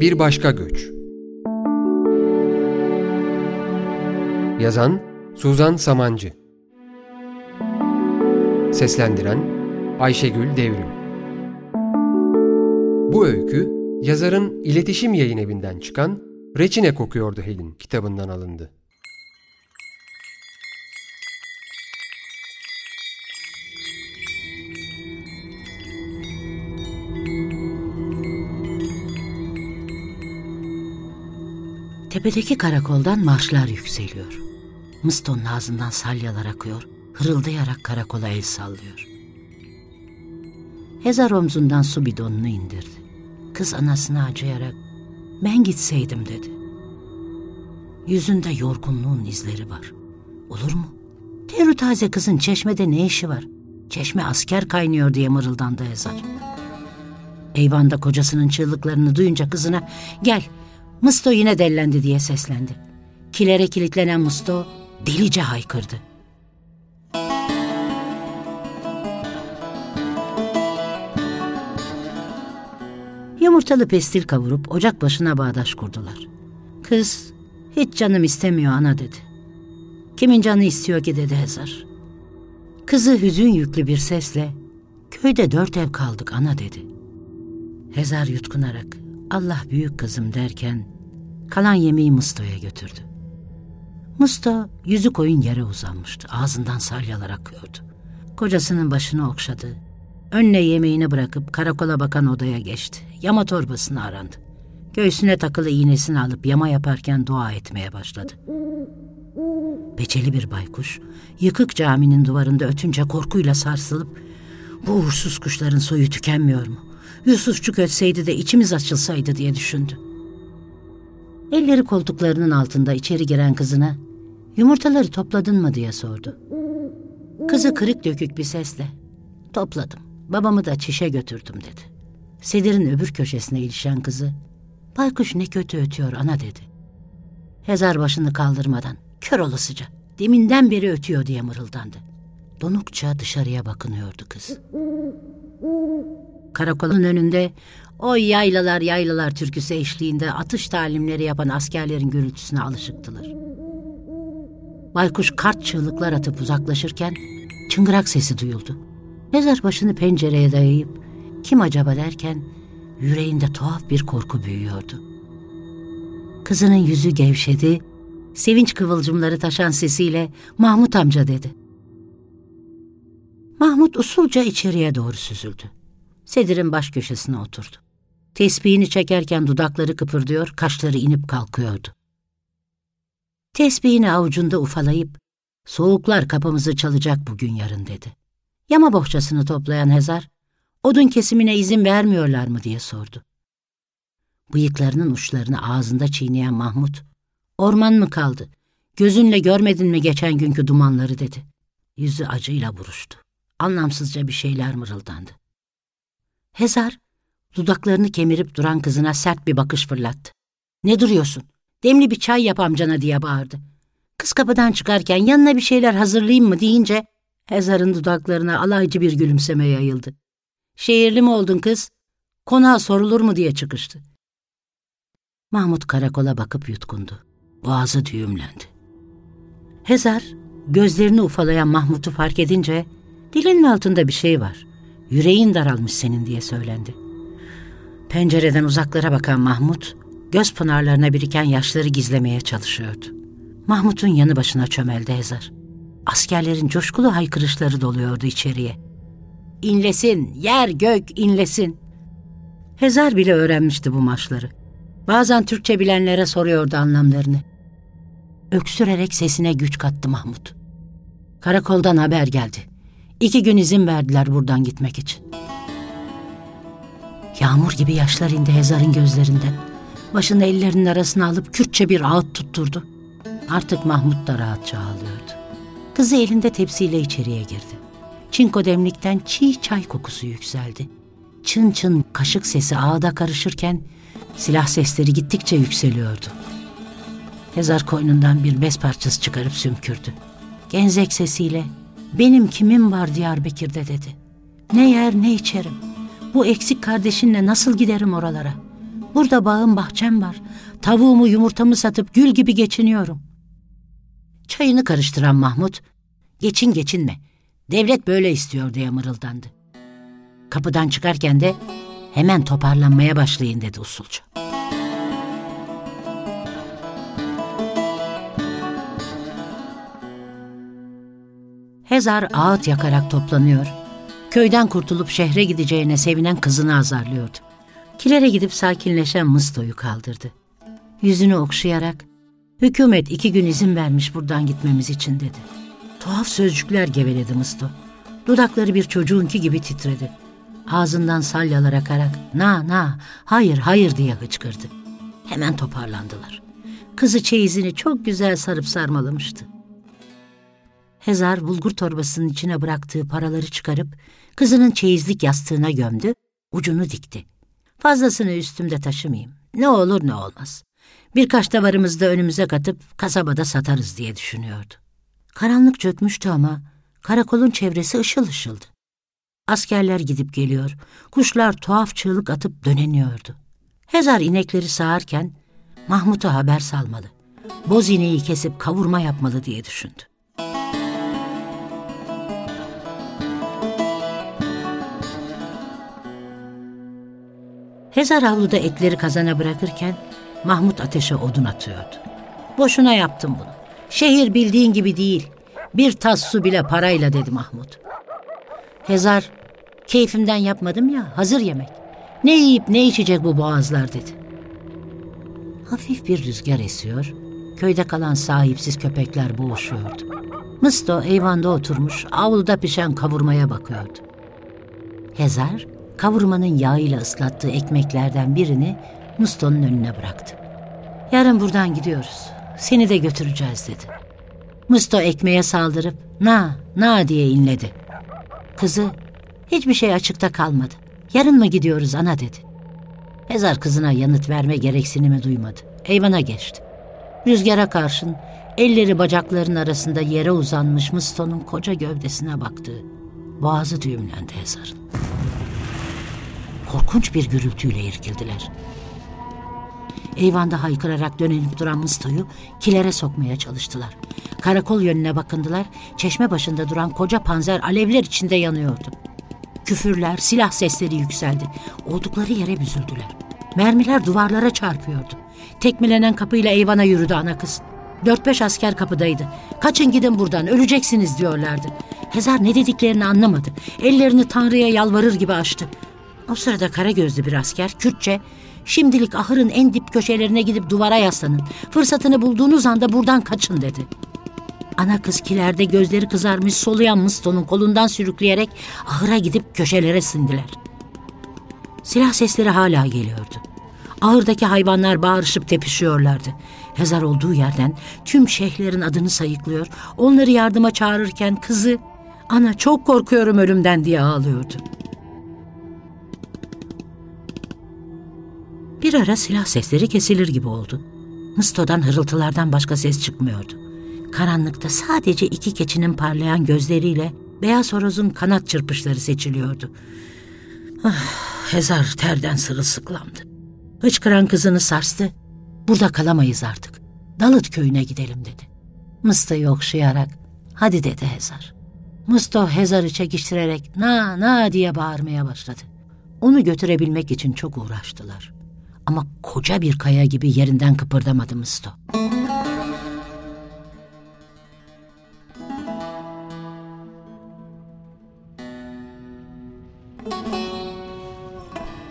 Bir Başka Göç. Yazan Suzan Samancı. Seslendiren Ayşegül Devrim. Bu öykü yazarın iletişim yayın evinden çıkan Reçine Kokuyordu Helin kitabından alındı. Tepedeki karakoldan marşlar yükseliyor. Mıston'un ağzından salyalar akıyor, hırıldayarak karakola el sallıyor. Hezar omzundan su bidonunu indirdi. Kız anasına acıyarak, ben gitseydim dedi. Yüzünde yorgunluğun izleri var. Olur mu? Teru taze kızın çeşmede ne işi var? Çeşme asker kaynıyor diye mırıldandı Hezar. Eyvanda kocasının çığlıklarını duyunca kızına gel Musto yine dellendi diye seslendi. Kilere kilitlenen Musto delice haykırdı. Yumurtalı pestil kavurup ocak başına bağdaş kurdular. Kız, hiç canım istemiyor ana dedi. Kimin canı istiyor ki dedi Hezar. Kızı hüzün yüklü bir sesle, köyde dört ev kaldık ana dedi. Hezar yutkunarak, Allah büyük kızım derken kalan yemeği Musto'ya götürdü. Musto yüzü koyun yere uzanmıştı. Ağzından salyalar akıyordu. Kocasının başını okşadı. Önüne yemeğini bırakıp karakola bakan odaya geçti. Yama torbasını arandı. Göğsüne takılı iğnesini alıp yama yaparken dua etmeye başladı. Beceli bir baykuş, yıkık caminin duvarında ötünce korkuyla sarsılıp, bu uğursuz kuşların soyu tükenmiyor mu? Yusufçuk ötseydi de içimiz açılsaydı diye düşündü. Elleri koltuklarının altında içeri giren kızına yumurtaları topladın mı diye sordu. Kızı kırık dökük bir sesle topladım babamı da çişe götürdüm dedi. Sedir'in öbür köşesine ilişen kızı baykuş ne kötü ötüyor ana dedi. Hezar başını kaldırmadan kör olasıca deminden beri ötüyor diye mırıldandı. Donukça dışarıya bakınıyordu kız. Karakolun önünde o yaylalar yaylalar türküsü eşliğinde atış talimleri yapan askerlerin gürültüsüne alışıktılar. Baykuş kart çığlıklar atıp uzaklaşırken çıngırak sesi duyuldu. Mezar başını pencereye dayayıp kim acaba derken yüreğinde tuhaf bir korku büyüyordu. Kızının yüzü gevşedi, sevinç kıvılcımları taşan sesiyle Mahmut amca dedi. Mahmut usulca içeriye doğru süzüldü. Sedir'in baş köşesine oturdu. Tesbihini çekerken dudakları kıpırdıyor, kaşları inip kalkıyordu. Tesbihini avucunda ufalayıp, soğuklar kapımızı çalacak bugün yarın dedi. Yama bohçasını toplayan Hezar, odun kesimine izin vermiyorlar mı diye sordu. Bıyıklarının uçlarını ağzında çiğneyen Mahmut, orman mı kaldı, gözünle görmedin mi geçen günkü dumanları dedi. Yüzü acıyla buruştu. Anlamsızca bir şeyler mırıldandı. Hezar, dudaklarını kemirip duran kızına sert bir bakış fırlattı. Ne duruyorsun? Demli bir çay yap amcana diye bağırdı. Kız kapıdan çıkarken yanına bir şeyler hazırlayayım mı deyince Hezar'ın dudaklarına alaycı bir gülümseme yayıldı. Şehirli mi oldun kız? Konağa sorulur mu diye çıkıştı. Mahmut karakola bakıp yutkundu. Boğazı düğümlendi. Hezar, gözlerini ufalayan Mahmut'u fark edince dilinin altında bir şey var. Yüreğin daralmış senin diye söylendi. Pencereden uzaklara bakan Mahmut, göz pınarlarına biriken yaşları gizlemeye çalışıyordu. Mahmut'un yanı başına çömeldi Hezar. Askerlerin coşkulu haykırışları doluyordu içeriye. İnlesin, yer gök inlesin. Hezar bile öğrenmişti bu maçları. Bazen Türkçe bilenlere soruyordu anlamlarını. Öksürerek sesine güç kattı Mahmut. Karakoldan haber geldi. İki gün izin verdiler buradan gitmek için. Yağmur gibi yaşlar indi Hezar'ın gözlerinden. Başını ellerinin arasına alıp Kürtçe bir ağıt tutturdu. Artık Mahmut da rahatça ağlıyordu. Kızı elinde tepsiyle içeriye girdi. Çinko demlikten çiğ çay kokusu yükseldi. Çın çın kaşık sesi ağda karışırken silah sesleri gittikçe yükseliyordu. Hezar koynundan bir bez parçası çıkarıp sümkürdü. Genzek sesiyle benim kimim var Diyarbakır'da dedi. Ne yer ne içerim. Bu eksik kardeşinle nasıl giderim oralara? Burada bağım bahçem var. Tavuğumu yumurtamı satıp gül gibi geçiniyorum. Çayını karıştıran Mahmut, geçin geçinme, devlet böyle istiyor diye mırıldandı. Kapıdan çıkarken de hemen toparlanmaya başlayın dedi usulca. Hezar ağıt yakarak toplanıyor, köyden kurtulup şehre gideceğine sevinen kızını azarlıyordu. Kilere gidip sakinleşen Mısto'yu kaldırdı. Yüzünü okşayarak, hükümet iki gün izin vermiş buradan gitmemiz için dedi. Tuhaf sözcükler geveledi Mısto. Dudakları bir çocuğunki gibi titredi. Ağzından salyalar akarak, na na, hayır hayır diye hıçkırdı. Hemen toparlandılar. Kızı çeyizini çok güzel sarıp sarmalamıştı. Hezar bulgur torbasının içine bıraktığı paraları çıkarıp kızının çeyizlik yastığına gömdü, ucunu dikti. Fazlasını üstümde taşımayayım. Ne olur ne olmaz. Birkaç davarımızı da önümüze katıp kasabada satarız diye düşünüyordu. Karanlık çökmüştü ama karakolun çevresi ışıl ışıldı. Askerler gidip geliyor, kuşlar tuhaf çığlık atıp döneniyordu. Hezar inekleri sağarken Mahmut'a haber salmalı. Boz ineği kesip kavurma yapmalı diye düşündü. Hezar avluda etleri kazana bırakırken Mahmut ateşe odun atıyordu. Boşuna yaptım bunu. Şehir bildiğin gibi değil. Bir tas su bile parayla dedi Mahmut. Hezar, keyfimden yapmadım ya, hazır yemek. Ne yiyip ne içecek bu boğazlar dedi. Hafif bir rüzgar esiyor, köyde kalan sahipsiz köpekler boğuşuyordu. Mısto eyvanda oturmuş, avluda pişen kavurmaya bakıyordu. Hezar, kavurmanın yağıyla ıslattığı ekmeklerden birini Musto'nun önüne bıraktı. Yarın buradan gidiyoruz. Seni de götüreceğiz dedi. Musto ekmeğe saldırıp na na diye inledi. Kızı hiçbir şey açıkta kalmadı. Yarın mı gidiyoruz ana dedi. Hezar kızına yanıt verme gereksinimi duymadı. Eyvana geçti. Rüzgara karşın elleri bacakların arasında yere uzanmış Musto'nun koca gövdesine baktı. Boğazı düğümlendi Hezar'ın. Korkunç bir gürültüyle irkildiler. Eyvanda haykırarak dönenip duran Mısto'yu kilere sokmaya çalıştılar. Karakol yönüne bakındılar, çeşme başında duran koca panzer alevler içinde yanıyordu. Küfürler, silah sesleri yükseldi. Oldukları yere büzüldüler. Mermiler duvarlara çarpıyordu. Tekmelenen kapıyla eyvana yürüdü ana kız. Dört beş asker kapıdaydı. Kaçın gidin buradan, öleceksiniz diyorlardı. Hezar ne dediklerini anlamadı. Ellerini Tanrı'ya yalvarır gibi açtı. O sırada kara gözlü bir asker Kürtçe Şimdilik ahırın en dip köşelerine gidip duvara yaslanın. Fırsatını bulduğunuz anda buradan kaçın dedi. Ana kız kilerde gözleri kızarmış soluyan Mıston'un kolundan sürükleyerek ahıra gidip köşelere sindiler. Silah sesleri hala geliyordu. Ahırdaki hayvanlar bağırışıp tepişiyorlardı. Hezar olduğu yerden tüm şeyhlerin adını sayıklıyor, onları yardıma çağırırken kızı ''Ana çok korkuyorum ölümden'' diye ağlıyordu.'' Bir ara silah sesleri kesilir gibi oldu. Mısto'dan hırıltılardan başka ses çıkmıyordu. Karanlıkta sadece iki keçinin parlayan gözleriyle beyaz horozun kanat çırpışları seçiliyordu. Ah, Hezar terden sırılsıklamdı. Hıçkıran kızını sarstı. Burada kalamayız artık. Dalıt köyüne gidelim dedi. Mısto'yu okşayarak hadi dedi Hezar. Mısto Hezar'ı çekiştirerek na na diye bağırmaya başladı. Onu götürebilmek için çok uğraştılar. Ama koca bir kaya gibi yerinden kıpırdamadı Mısto.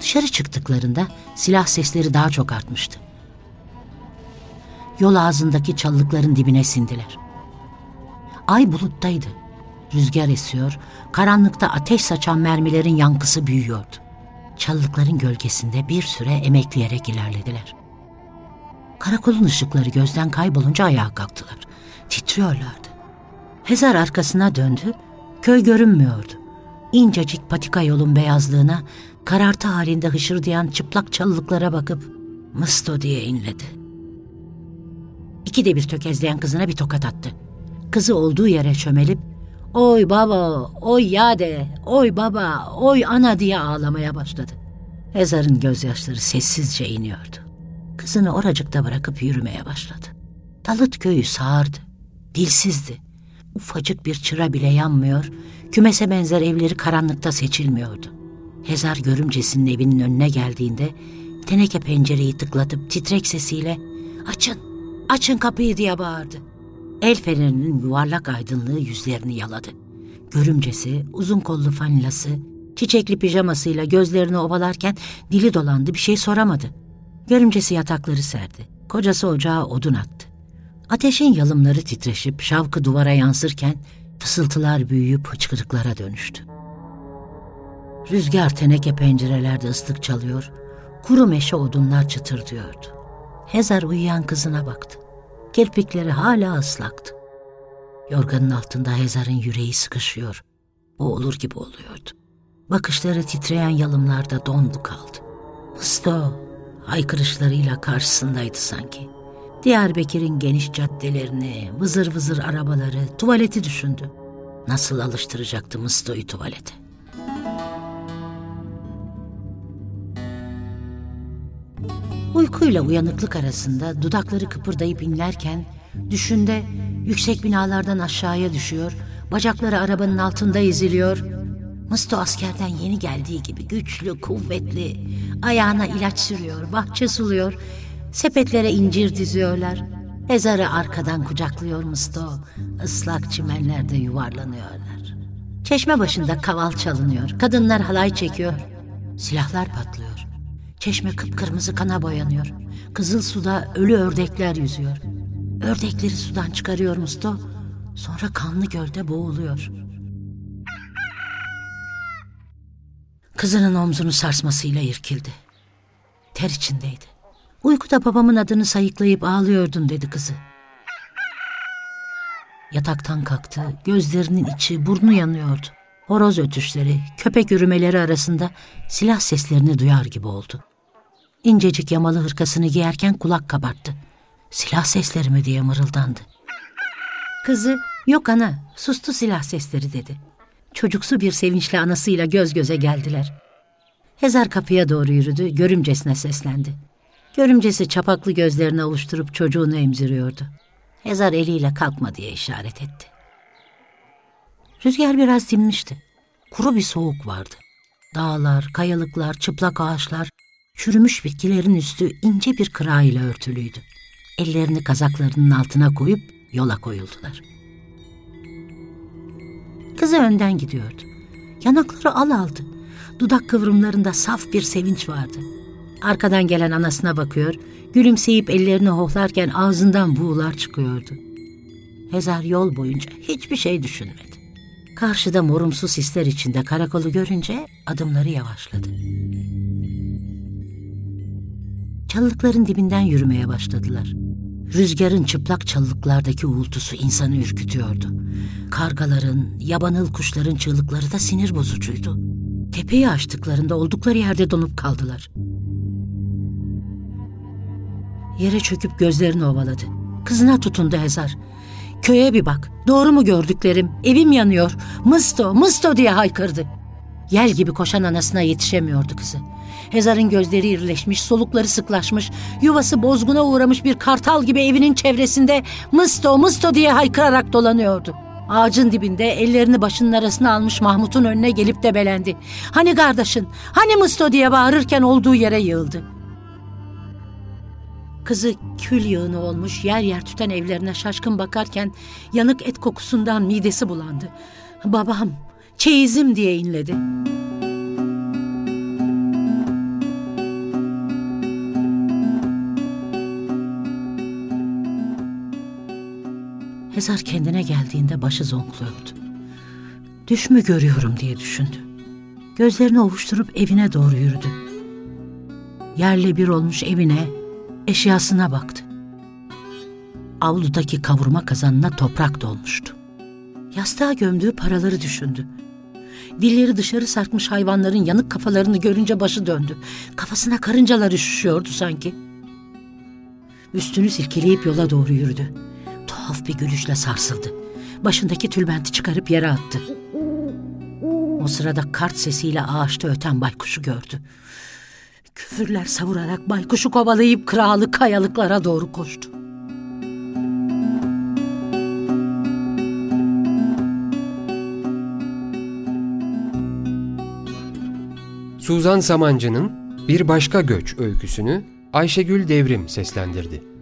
Dışarı çıktıklarında silah sesleri daha çok artmıştı. Yol ağzındaki çalılıkların dibine sindiler. Ay buluttaydı. Rüzgar esiyor, karanlıkta ateş saçan mermilerin yankısı büyüyordu. Çalılıkların gölgesinde bir süre emekleyerek ilerlediler. Karakolun ışıkları gözden kaybolunca ayağa kalktılar. Titriyorlardı. Hezar arkasına döndü, köy görünmüyordu. İncecik patika yolun beyazlığına, karartı halinde hışırdayan çıplak çalılıklara bakıp Mısto diye inledi. İki de bir tökezleyen kızına bir tokat attı. Kızı olduğu yere çömelip Oy baba, oy yade, oy baba, oy ana diye ağlamaya başladı. Ezar'ın gözyaşları sessizce iniyordu. Kızını oracıkta bırakıp yürümeye başladı. Dalıt köyü sağırdı, dilsizdi. Ufacık bir çıra bile yanmıyor, kümese benzer evleri karanlıkta seçilmiyordu. Hezar görümcesinin evinin önüne geldiğinde teneke pencereyi tıklatıp titrek sesiyle ''Açın, açın kapıyı'' diye bağırdı. El fenerinin yuvarlak aydınlığı yüzlerini yaladı. Görümcesi, uzun kollu fanilası, çiçekli pijamasıyla gözlerini ovalarken dili dolandı bir şey soramadı. Görümcesi yatakları serdi. Kocası ocağa odun attı. Ateşin yalımları titreşip şavkı duvara yansırken fısıltılar büyüyüp hıçkırıklara dönüştü. Rüzgar teneke pencerelerde ıslık çalıyor, kuru meşe odunlar çıtırdıyordu. Hezar uyuyan kızına baktı. Kirpikleri hala ıslaktı. Yorganın altında Hezar'ın yüreği sıkışıyor, boğulur gibi oluyordu. Bakışları titreyen yalımlarda dondu kaldı. Musto haykırışlarıyla karşısındaydı sanki. Diyarbakır'ın geniş caddelerini, vızır vızır arabaları, tuvaleti düşündü. Nasıl alıştıracaktı Musto'yu tuvalete? Uykuyla uyanıklık arasında dudakları kıpırdayıp inlerken düşünde yüksek binalardan aşağıya düşüyor, bacakları arabanın altında eziliyor. Musto askerden yeni geldiği gibi güçlü, kuvvetli, ayağına ilaç sürüyor, bahçe suluyor, sepetlere incir diziyorlar. Ezarı arkadan kucaklıyor Musto, ıslak çimenlerde yuvarlanıyorlar. Çeşme başında kaval çalınıyor, kadınlar halay çekiyor, silahlar patlıyor. Çeşme kıpkırmızı kana boyanıyor. Kızıl suda ölü ördekler yüzüyor. Ördekleri sudan çıkarıyor Musto. Sonra kanlı gölde boğuluyor. Kızının omzunu sarsmasıyla irkildi. Ter içindeydi. Uykuda babamın adını sayıklayıp ağlıyordun dedi kızı. Yataktan kalktı, gözlerinin içi, burnu yanıyordu. Horoz ötüşleri, köpek yürümeleri arasında silah seslerini duyar gibi oldu. İncecik yamalı hırkasını giyerken kulak kabarttı. Silah sesleri mi diye mırıldandı. Kızı, yok ana, sustu silah sesleri dedi. Çocuksu bir sevinçle anasıyla göz göze geldiler. Hezar kapıya doğru yürüdü, görümcesine seslendi. Görümcesi çapaklı gözlerini oluşturup çocuğunu emziriyordu. Hezar eliyle kalkma diye işaret etti. Rüzgar biraz dinmişti. Kuru bir soğuk vardı. Dağlar, kayalıklar, çıplak ağaçlar, çürümüş bitkilerin üstü ince bir kıra ile örtülüydü. Ellerini kazaklarının altına koyup yola koyuldular. Kızı önden gidiyordu. Yanakları al aldı. Dudak kıvrımlarında saf bir sevinç vardı. Arkadan gelen anasına bakıyor, gülümseyip ellerini hohlarken ağzından buğular çıkıyordu. Hezar yol boyunca hiçbir şey düşünmedi. Karşıda morumsuz hisler içinde karakolu görünce adımları yavaşladı. Çalılıkların dibinden yürümeye başladılar. Rüzgarın çıplak çalılıklardaki uğultusu insanı ürkütüyordu. Kargaların, yabanıl kuşların çığlıkları da sinir bozucuydu. Tepeyi açtıklarında oldukları yerde donup kaldılar. Yere çöküp gözlerini ovaladı. Kızına tutundu Hezar. Köye bir bak. Doğru mu gördüklerim? Evim yanıyor. Mısto, mısto diye haykırdı. Yel gibi koşan anasına yetişemiyordu kızı. Hezar'ın gözleri irileşmiş, solukları sıklaşmış, yuvası bozguna uğramış bir kartal gibi evinin çevresinde mısto mısto diye haykırarak dolanıyordu. Ağacın dibinde ellerini başının arasına almış Mahmut'un önüne gelip de belendi. Hani kardeşin, hani mısto diye bağırırken olduğu yere yığıldı. Kızı kül yığını olmuş yer yer tüten evlerine şaşkın bakarken yanık et kokusundan midesi bulandı. Babam, çeyizim diye inledi. Hezar kendine geldiğinde başı zonkluyordu. Düş mü görüyorum diye düşündü. Gözlerini ovuşturup evine doğru yürüdü. Yerle bir olmuş evine, eşyasına baktı. Avludaki kavurma kazanına toprak dolmuştu. Yastığa gömdüğü paraları düşündü. Dilleri dışarı sarkmış hayvanların yanık kafalarını görünce başı döndü. Kafasına karıncalar üşüşüyordu sanki. Üstünü silkeleyip yola doğru yürüdü tuhaf bir gülüşle sarsıldı. Başındaki tülbenti çıkarıp yere attı. O sırada kart sesiyle ağaçta öten baykuşu gördü. Küfürler savurarak baykuşu kovalayıp kralı kayalıklara doğru koştu. Suzan Samancı'nın Bir Başka Göç öyküsünü Ayşegül Devrim seslendirdi.